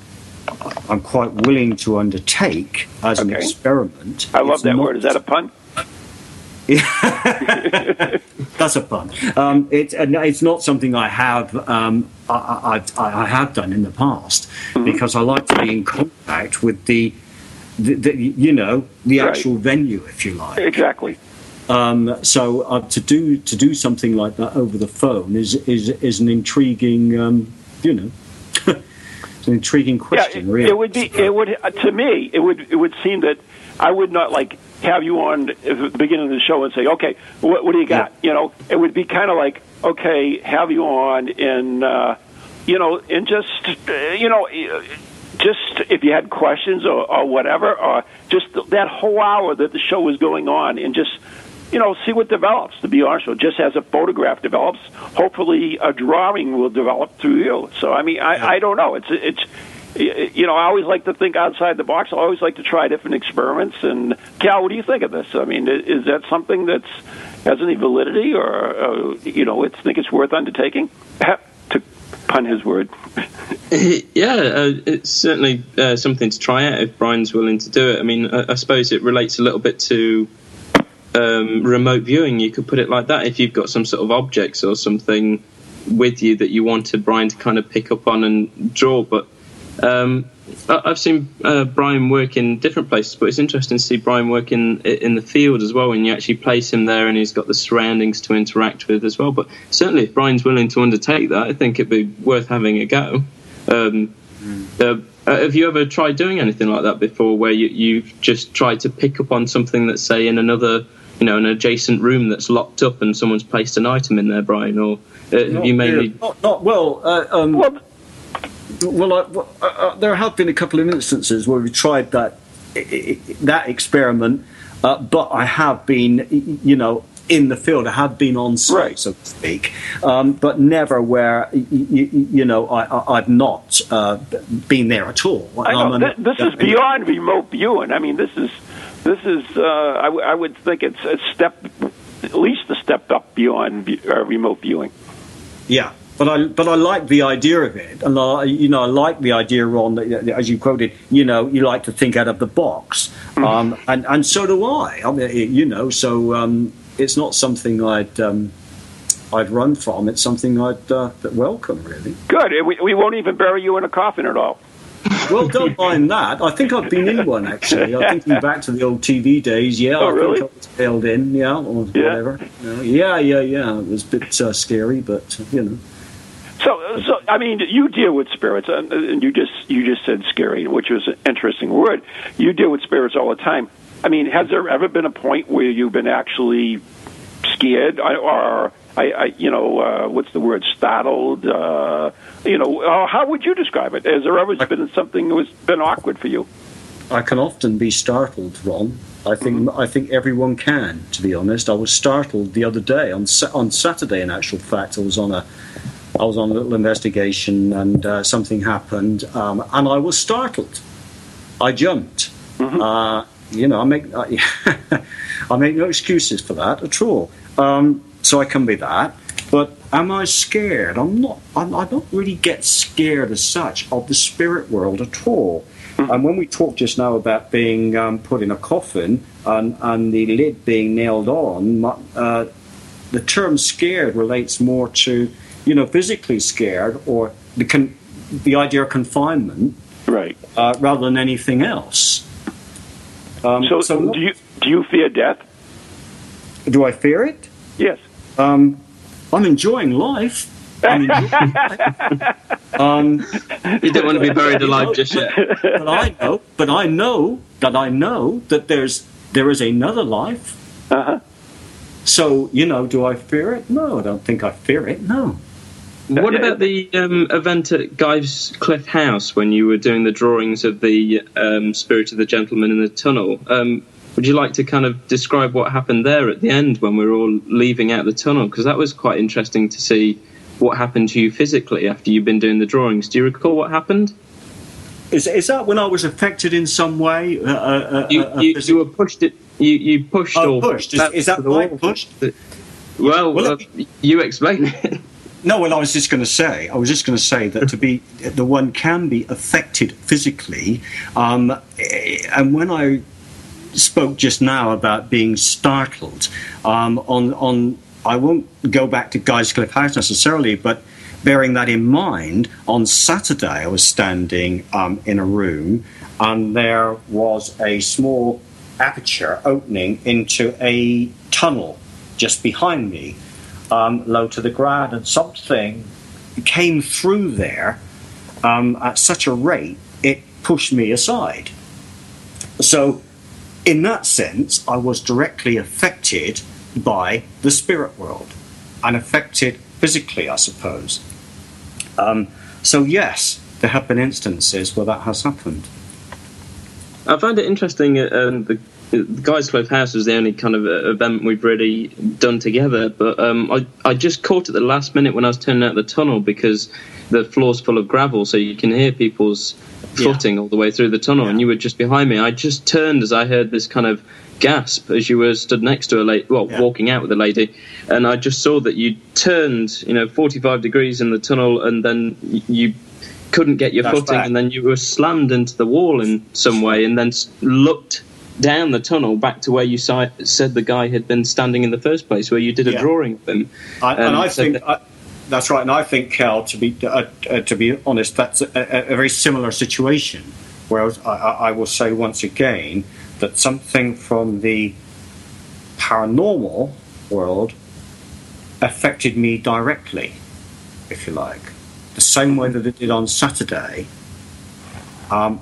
I'm quite willing to undertake as okay. an experiment. I love it's that not, word. Is that a pun? That's a pun. Um, it, it's not something I have um, I, I, I, have done in the past mm-hmm. because I like to be in contact with the, the, the you know the right. actual venue, if you like. Exactly. Um, so uh, to do to do something like that over the phone is is is an intriguing um, you know it's an intriguing question. Yeah, it, really. it would be it would to me it would it would seem that I would not like have you on at the beginning of the show and say, okay, what, what do you got? Yeah. You know, it would be kind of like, okay, have you on and, uh, you know, and just, uh, you know, just if you had questions or, or whatever, or just that whole hour that the show was going on and just, you know, see what develops, to be honest with you. Just as a photograph develops, hopefully a drawing will develop through you. So, I mean, I, I don't know. It's, it's, you know, I always like to think outside the box. I always like to try different experiments. And Cal, what do you think of this? I mean, is that something that's has any validity, or uh, you know, it's think it's worth undertaking? to pun his word. yeah, uh, it's certainly uh, something to try out if Brian's willing to do it. I mean, I, I suppose it relates a little bit to um, remote viewing. You could put it like that. If you've got some sort of objects or something with you that you wanted Brian to kind of pick up on and draw, but um, I've seen uh, Brian work in different places, but it's interesting to see Brian work in in the field as well. When you actually place him there, and he's got the surroundings to interact with as well. But certainly, if Brian's willing to undertake that, I think it'd be worth having a go. Um, mm. uh, have you ever tried doing anything like that before, where you, you've just tried to pick up on something that's say in another, you know, an adjacent room that's locked up, and someone's placed an item in there, Brian, or uh, have you mainly? Not, not well. Uh, um, well well, I, well there have been a couple of instances where we tried that that experiment, uh, but I have been, you know, in the field. I have been on site, right. so to speak, um, but never where you, you know I, have not uh, been there at all. I know an, this, this is beyond remote viewing. I mean, this is this is uh, I, w- I would think it's a step, at least a step up beyond uh, remote viewing. Yeah, but I but I like the idea of it, and I, you know I like the idea on as you quoted. You know, you like to think out of the box, mm-hmm. um, and and so do I. I mean, you know, so um, it's not something I'd. Um, I'd run from. It's something I'd uh, welcome, really. Good. We, we won't even bury you in a coffin at all. Well, don't mind that. I think I've been in one actually. I'm thinking back to the old TV days. Yeah, oh, I really? think I was held in. Yeah, or yeah. whatever. yeah, yeah, yeah. It was a bit uh, scary, but you know. So, so I mean, you deal with spirits, and you just you just said scary, which was an interesting word. You deal with spirits all the time. I mean, has there ever been a point where you've been actually scared, or I, I you know, uh, what's the word, startled? Uh, you know, uh, how would you describe it? Has there ever been something that was been awkward for you? I can often be startled, Ron. I think mm-hmm. I think everyone can. To be honest, I was startled the other day on on Saturday. In actual fact, I was on a I was on a little investigation and uh, something happened, um, and I was startled. I jumped. Mm-hmm. Uh, you know, I make I, I, make no excuses for that at all. Um, so I can be that. But am I scared? I'm not. I'm, I don't really get scared as such of the spirit world at all. And when we talked just now about being um, put in a coffin and, and the lid being nailed on, uh, the term scared relates more to, you know, physically scared or the, con- the idea of confinement Right. uh, rather than anything else. Um, So, do you do you fear death? do I fear it? Yes. Um, I'm enjoying life. I'm enjoying um, You don't want to be buried alive just yet. but I know, but I know that I know that there's there is another life. Uh-huh. So you know, do I fear it? No, I don't think I fear it. No. What about the um, event at Guy's Cliffe House when you were doing the drawings of the um, Spirit of the Gentleman in the Tunnel? Um, would you like to kind of describe what happened there at the end when we were all leaving out the tunnel? Because that was quite interesting to see what happened to you physically after you've been doing the drawings. Do you recall what happened? Is is that when I was affected in some way? Uh, uh, uh, You, uh, you, you were pushed it. You, you pushed Oh, or pushed. Is- is that why wall. pushed? Well, Well, uh, you explain it. No, well, I was just going to say, I was just going to say that to be the one can be affected physically, um, eh, and when I spoke just now about being startled, um, on on I won't go back to Guy's Cliffe House necessarily, but bearing that in mind, on Saturday I was standing um, in a room, and there was a small aperture opening into a tunnel just behind me um, low to the ground, and something came through there um, at such a rate it pushed me aside. So, in that sense, I was directly affected by the spirit world and affected physically, I suppose. Um, so, yes, there have been instances where that has happened. I find it interesting. uh, Um, the, the Guys Cliffe House was the only kind of uh, event we've really done together, but um, I, I just caught at the last minute when I was turning out the tunnel because the floor's full of gravel, so you can hear people's footing all the way through the tunnel, and you were just behind me. I just turned as I heard this kind of gasp as you were stood next to a lady, well, walking out with a lady, and I just saw that you turned, you know, 45 degrees in the tunnel, and then you couldn't get your That's footing, and then you were slammed into the wall in some way, and then looked down the tunnel back to where you si- said the guy had been standing in the first place, where you did a Yeah. drawing of him. I, and Um, I so think that- I, that's right. And I think, Cal, to be uh, uh, to be honest, that's a, a, a very similar situation. Whereas I, I, will say once again that something from the paranormal world affected me directly, if you like, the same way that it did on Saturday um,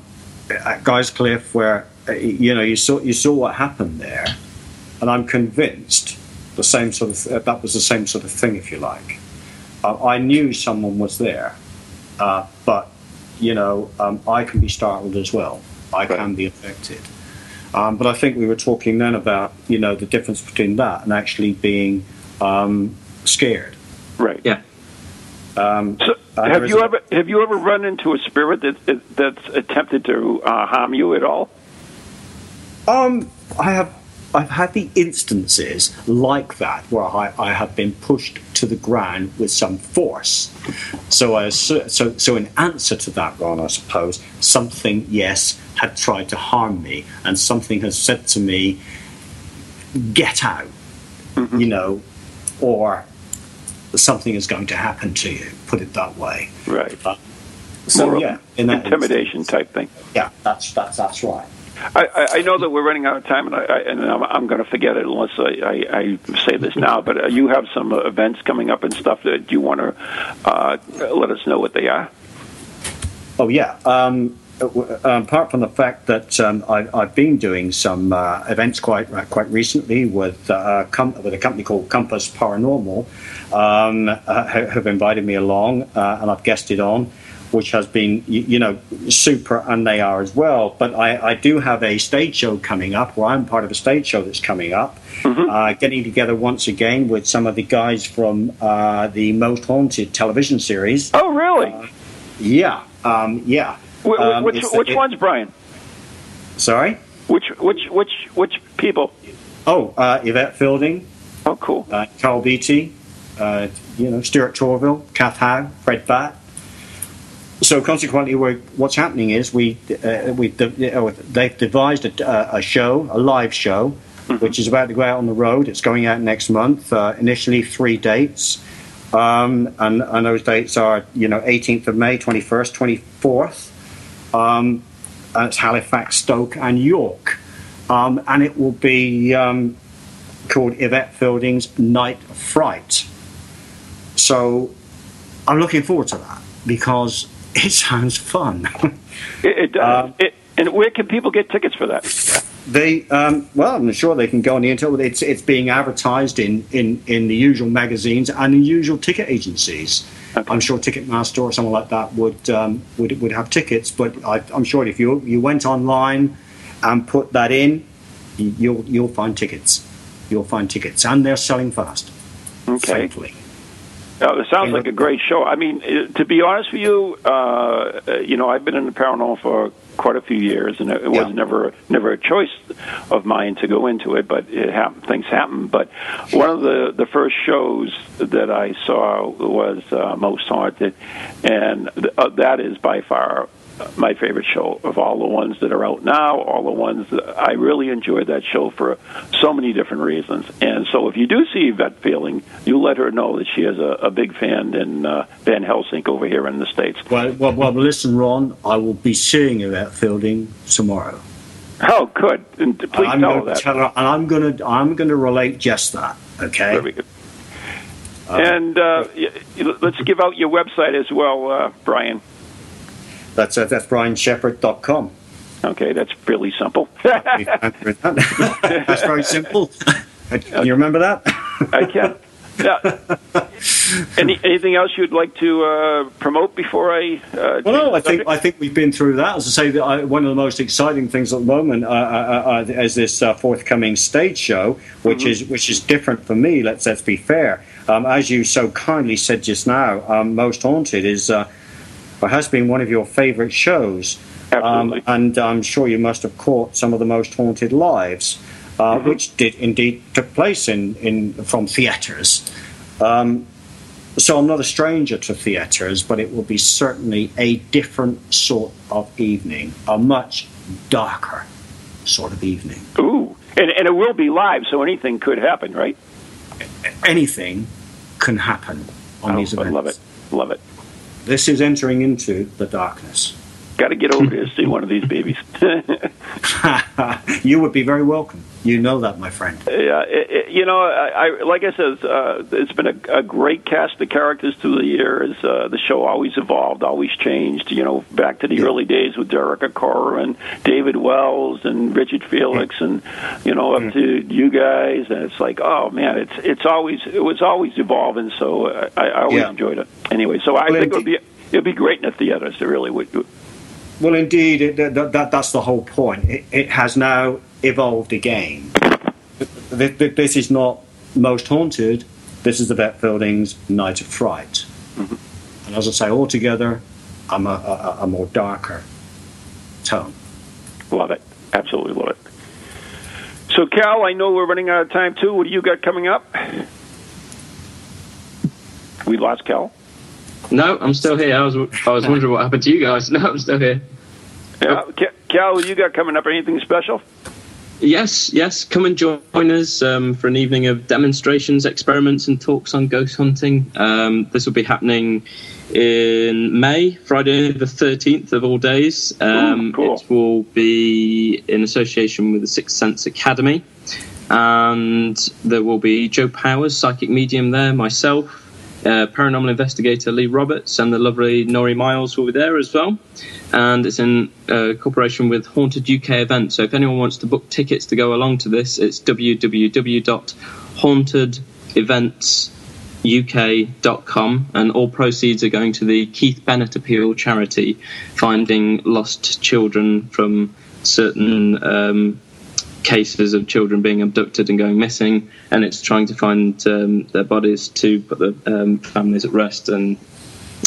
at Guy's Cliffe, where you know you saw you saw what happened there, and I'm convinced the same sort of uh, that was the same sort of thing, if you like. Uh, I knew someone was there, uh, but you know um, I can be startled as well. I can be affected. Um, but I think we were talking then about you know the difference between that and actually being um, scared. Right. Yeah. Um, So, uh, have you a- ever have you ever run into a spirit that that's attempted to uh, harm you at all? Um, I have. I've had the instances like that where I, I have been pushed to the ground with some force. So, I, so, so in answer to that, Ron, I suppose something, yes, had tried to harm me, and something has said to me, "Get out," you know, or something is going to happen to you. Put it that way. Right. Uh, so yeah, in that intimidation instance, type thing. Yeah, that's that's that's right. I, I, know that we're running out of time, and, I, I, and I'm, I'm going to forget it unless I, I, I say this now. But uh, you have some uh, events coming up and stuff that you want to uh, let us know what they are. Oh yeah. Um, uh, uh, apart from the fact that um, I, I've been doing some uh, events quite uh, quite recently with uh, com- with a company called Compass Paranormal, um, uh, have invited me along, uh, and I've guested on, which has been you, you know super, and they are as well. But I, I do have a stage show coming up, where I'm part of a stage show that's coming up. Uh, getting together once again with some of the guys from uh, the Most Haunted television series. Oh, really? Yeah, um, yeah. Wh- wh- Um, which which it- ones, Brian? Sorry. Which which which which people? Oh, uh, Yvette Fielding, Oh, cool. uh, Karl Beattie, uh, you know Stuart Torevell, Kath Howe, Fred Batt. So consequently, we're, what's happening is we uh, we uh, they've devised a, a, show, a live show, mm-hmm. which is about to go out on the road. It's going out next month. Uh, initially, three dates, um, and, and those dates are you know 18th of May, 21st, 24th. Um, and it's Halifax, Stoke, and York, um, and it will be um, called Yvette Fielding's Night of Fright. So I'm looking forward to that because it sounds fun. it, it does. Uh, it, and where can people get tickets for that? They um, well, I'm sure they can go on the internet. It's it's being advertised in, in, in the usual magazines and the usual ticket agencies. Okay. I'm sure Ticketmaster or someone like that would um, would would have tickets. But I, am sure if you you went online and put that in, you'll you'll find tickets. You'll find tickets, and they're selling fast. Okay. Thankfully. Uh, it sounds like a great show. I mean, uh, to be honest with you, uh, uh, you know, I've been in the paranormal for quite a few years, and it, it was never never a choice of mine to go into it, but it happened. Things happen. But one of the the first shows that I saw was uh, Most Haunted, and th- uh, that is by far my favorite show of all the ones that are out now, all the ones that I really enjoyed that show for so many different reasons. And so if you do see Yvette Fielding, you let her know that she is a, a big fan in uh, Van Helsing over here in the States. Well, well, well, listen, Ron, I will be seeing Yvette Fielding tomorrow. Oh, good. And please I'm tell that. Her, and I'm going to I'm going to relate just that. Okay. Very good. Uh, and uh, let's give out your website as well, uh, Brian. That's uh, that's brianshepherd.com. Okay, that's really simple. that's very simple. Can you remember that? I can. Yeah. Any, anything else you'd like to uh, promote before I? Uh, well, no, I think I think we've been through that. As I say, I, one of the most exciting things at the moment uh, uh, uh is this uh, forthcoming stage show, which mm-hmm. is which is different for me. Let's let's be fair. Um, as you so kindly said just now, um, most haunted is or has been one of your favourite shows. Um, and I'm sure you must have caught some of the most haunted lives, uh, mm-hmm. which did indeed took place in, in from theatres. Um, so I'm not a stranger to theatres, but it will be certainly a different sort of evening, a much darker sort of evening. Ooh, and, and it will be live, so anything could happen, right? Anything can happen on oh, these events. I love it. Love it. This is entering into the darkness. Got to get over here to see one of these babies. you would be very welcome. You know that, my friend. Yeah, it, you know, I, I like I said, uh, it's been a, a great cast of characters through the years. Uh, the show always evolved, always changed. You know, back to the yeah. early days with Derek Acorah and David Wells and Richard Felix, yeah. and you know, up yeah. to you guys. And it's like, oh man, it's it's always it was always evolving. So I, I always enjoyed it. Anyway, so I think it would be it'd be great in the theaters. It really would. Well, indeed, it, that, that, that's the whole point. It, it has now evolved again. This is not most haunted. This is the Yvette Fielding's Night of Fright. Mm-hmm. And as I say, altogether, I'm a, a, a more darker tone. Love it. Absolutely love it. So, Cal, I know we're running out of time too. What do you got coming up? We lost Cal. No, I'm still here. I was I was wondering what happened to you guys. No, I'm still here. Yeah, Cal, you got coming up? Anything special? Yes, yes. Come and join us um, for an evening of demonstrations, experiments, and talks on ghost hunting. Um, this will be happening in May, Friday the 13th of all days. Um, Ooh, cool. It will be in association with the Sixth Sense Academy. And there will be Joe Powers, psychic medium, there, myself, uh, paranormal investigator Lee Roberts and the lovely Nori Miles will be there as well. And it's in uh, cooperation with Haunted UK Events. So if anyone wants to book tickets to go along to this, it's www.hauntedeventsuk.com, and all proceeds are going to the Keith Bennett Appeal charity, finding lost children from certain um, cases of children being abducted and going missing, and it's trying to find um, their bodies to put the um, families at rest and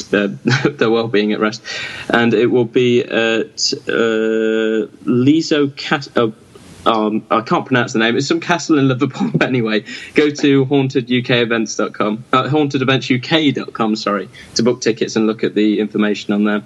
their, their well-being at rest. And it will be at uh, Leasowe Cat- uh, um, I can't pronounce the name. It's some castle in Liverpool. anyway, go to hauntedukevents.com, uh, hauntedeventsuk.com, sorry, to book tickets and look at the information on there.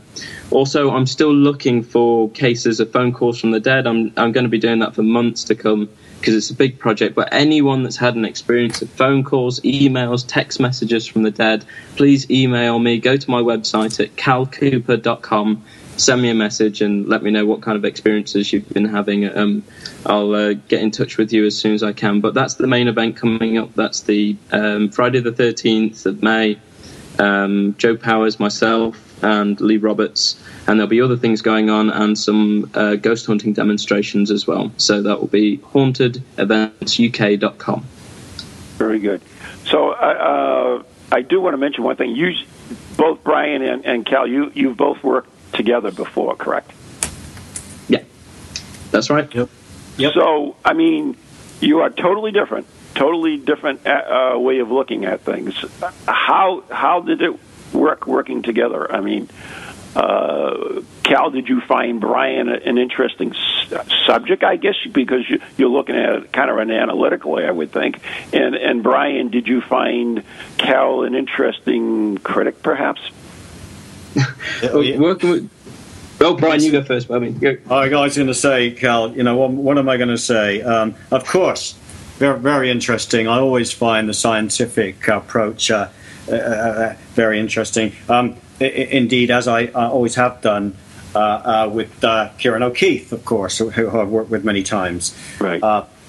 Also, I'm still looking for cases of phone calls from the dead. I'm, I'm going to be doing that for months to come because it's a big project. But anyone that's had an experience of phone calls, emails, text messages from the dead, please email me. Go to my website at calcooper.com send me a message and let me know what kind of experiences you've been having. Um, I'll uh, get in touch with you as soon as I can. But that's the main event coming up. That's the um, Friday the 13th of May. Um, Joe Powers, myself, and Lee Roberts. And there'll be other things going on and some uh, ghost hunting demonstrations as well. So that will be hauntedeventsuk.com. Very good. So uh, I do want to mention one thing. You, both Brian and, and Cal, you, you've both worked together before, correct? Yeah, that's right. Yep. Yep. So, I mean, you are totally different, totally different uh, way of looking at things. How how did it work working together? I mean, uh, Cal, did you find Brian an interesting subject? I guess because you, you're looking at it kind of an analytical way, I would think. And and Brian, did you find Cal an interesting critic, perhaps? Oh, yeah. working with. Well, Brian, you go first. I mean, go. I was going to say, Cal. You know, what, what am I going to say? Um, of course, very, very interesting. I always find the scientific approach uh, uh, uh, very interesting. Um, I- indeed, as I always have done uh, uh, with uh, Ciarán O'Keeffe, of course, who, who, I've worked with many times. Right.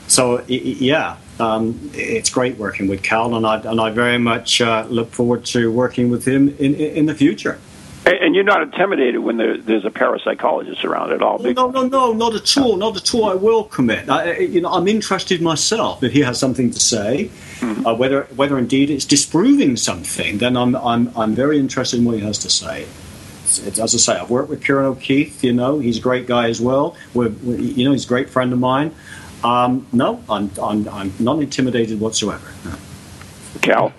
so, yeah, um, it's great working with Cal, and I, and I very much look forward to working with him in, in the future. And you're not intimidated when there, there's a parapsychologist around at all. No, no, no, no, not at all, not at all. I welcome it. I, you know, I'm interested myself. If he has something to say, mm-hmm. uh, whether whether indeed it's disproving something, then I'm I'm I'm very interested in what he has to say. It's, it's, as I say, I've worked with Ciarán O'Keeffe. You know, he's a great guy as well. We're, we're, you know, he's a great friend of mine. Um, no, I'm, I'm I'm not intimidated whatsoever. No. Cal.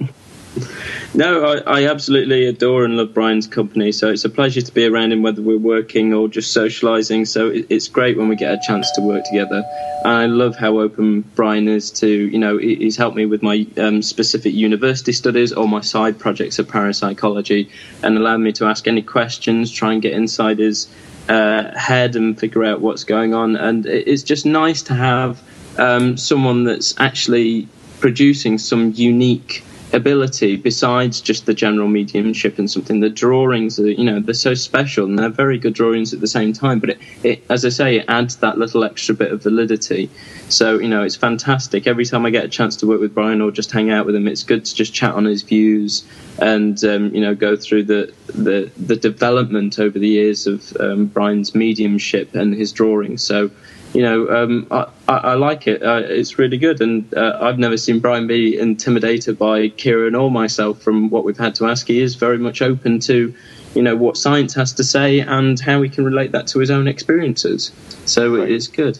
No, I, I, absolutely adore and love Brian's company. So it's a pleasure to be around him, whether we're working or just socialising. So it, it's great when we get a chance to work together. And I love how open Brian is to, you know, he's helped me with my um, specific university studies or my side projects of parapsychology and allowed me to ask any questions, try and get inside his uh, head and figure out what's going on. And it's just nice to have um, someone that's actually producing some unique ability besides just the general mediumship and something. The drawings are you know they're so special and they're very good drawings at the same time but it, it, as i say it adds that little extra bit of validity. So you know it's fantastic. Every time i get a chance to work with brian or just hang out with him it's good to just chat on his views and um, you know go through the, the the development over the years of um, brian's mediumship and his drawings. So you know, um, I, I, I, like it. Uh, it's really good, and uh, I've never seen Brian be intimidated by Ciarán or myself from what we've had to ask. He is very much open to, you know, what science has to say and how he can relate that to his own experiences. So right. it's good.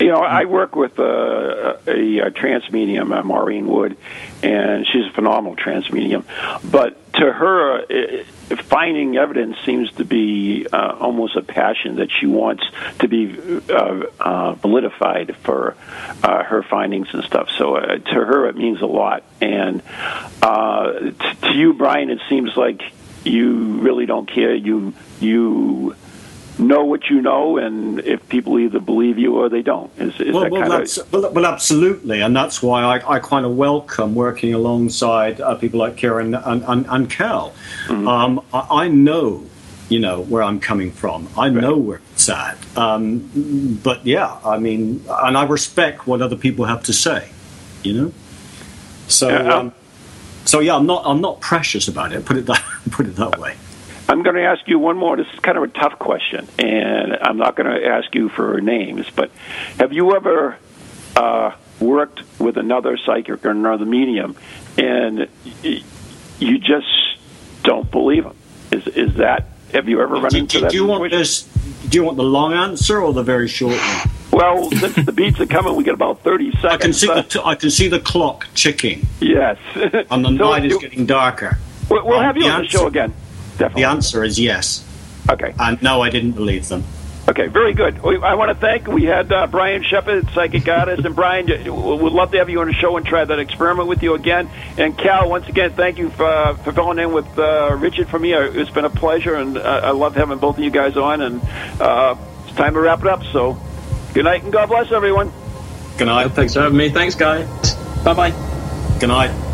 You know, I work with a, a, a trance medium, uh, Maureen Wood, and she's a phenomenal trance medium. But to her, it, finding evidence seems to be uh, almost a passion that she wants to be uh, uh, validified for uh, her findings and stuff. So uh, to her, it means a lot. And uh, t- to you, Brian, it seems like you really don't care. You you know what you know, and if people either believe you or they don't. Is, is well, well, of... well, well, absolutely, and that's why I, I kind of welcome working alongside uh, people like Ciarán and, and, and Cal. Mm-hmm. Um, I, I, know, you know, where I'm coming from. I right. know where it's at. Um, but yeah, I mean, and I respect what other people have to say. You know, so. Yeah, um, so yeah, I'm not. I'm not precious about it. Put it that. Put it that way. Going to ask you one more. This is kind of a tough question, and I'm not going to ask you for names, but have you ever uh, worked with another psychic or another medium, and you just don't believe them? Is is that? Have you ever run do, into do, that? Do you want this? Do you want the long answer or the very short one? Well, since the beats are coming, we get about thirty seconds. I can see the t- I can see the clock ticking. Yes, and the so night is getting darker. We'll, we'll have you on the show again. Definitely. The answer is yes. Okay. And no, I didn't believe them. Okay, very good. We, I want to thank. We had uh, Brian Shepard, psychic artist, and Brian, we'd love to have you on the show and try that experiment with you again. And Cal, once again, thank you for, for filling in with uh, Richard for me. Uh, It's been a pleasure, and uh, I love having both of you guys on. And uh, it's time to wrap it up. So, good night and God bless everyone. Good night. Thanks for having me. Thanks, guys. Bye bye. Good night.